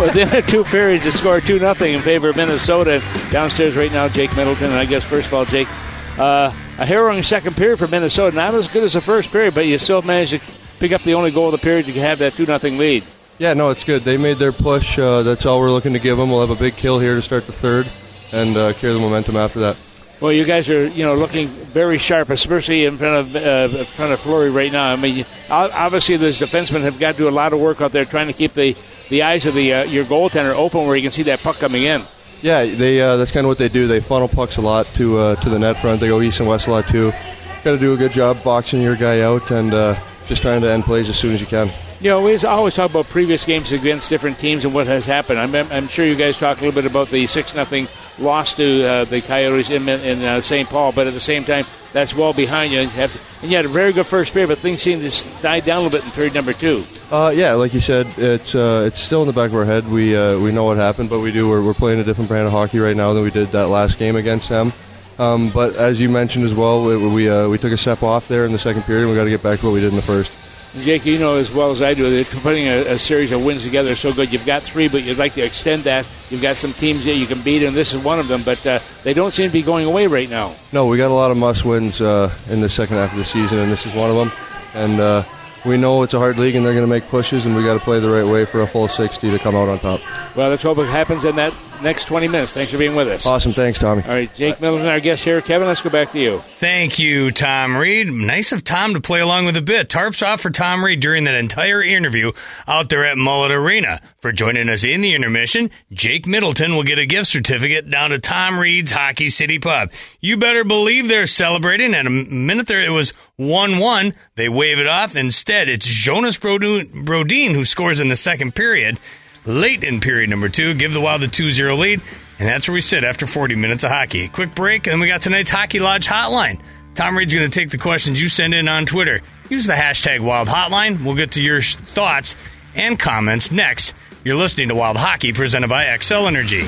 Within two periods, to score 2 nothing in favor of Minnesota. Downstairs right now, Jake Middleton. And I guess, first of all, Jake, uh, a harrowing second period for Minnesota. Not as good as the first period, but you still managed to pick up the only goal of the period to have that 2 nothing lead. Yeah, no, it's good. They made their push. Uh, that's all we're looking to give them. We'll have a big kill here to start the third and uh, carry the momentum after that. Well, you guys are you know looking very sharp, especially in front of uh, in front of Fleury right now. I mean, obviously those defensemen have got to do a lot of work out there trying to keep the, the eyes of the uh, your goaltender open where you can see that puck coming in. Yeah, they uh, that's kind of what they do. They funnel pucks a lot to uh, to the net front. They go east and west a lot too. Got to do a good job boxing your guy out and uh, just trying to end plays as soon as you can. You know, we always talk about previous games against different teams and what has happened. I'm, I'm sure you guys talk a little bit about the six nothing loss to uh, the Coyotes in, in uh, St. Paul, but at the same time, that's well behind you. And you, have, and you had a very good first period, but things seemed to die down a little bit in period number two. Uh, yeah, like you said, it's uh, it's still in the back of our head. We uh, we know what happened, but we do. We're, we're playing a different brand of hockey right now than we did that last game against them. Um, but as you mentioned as well, we we, uh, we took a step off there in the second period. and We got to get back to what we did in the first. Jake, you know as well as I do that putting a, a, series of wins together so good. You've got three, but you'd like to extend that. You've got some teams that you can beat, and this is one of them. But uh, they don't seem to be going away right now. No, we got a lot of must wins uh, in the second half of the season, and this is one of them. And uh, we know it's a hard league, and they're going to make pushes, and we got to play the right way for a full 60 to come out on top. Well, let's hope it happens in that next 20 minutes. Thanks for being with us. Awesome. Thanks, Tommy. All right, Jake Middleton, our guest here. Kevin, let's go back to you. Thank you, Tom Reid. Nice of Tom to play along with a bit. Tarps off for Tom Reid during that entire interview out there at Mullet Arena. For joining us in the intermission, Jake Middleton will get a gift certificate down to Tom Reid's Hockey City Pub. You better believe they're celebrating. At a minute there, it was 1-1. They wave it off. Instead, it's Jonas Brodin who scores in the second period late in period number two, give the Wild a 2 0 lead, and that's where we sit after 40 minutes of hockey. Quick break, and we got tonight's Hockey Lodge hotline. Tom Reid's going to take the questions you send in on Twitter. Use the hashtag Wild Hotline. We'll get to your thoughts and comments next. You're listening to Wild Hockey presented by Xcel Energy.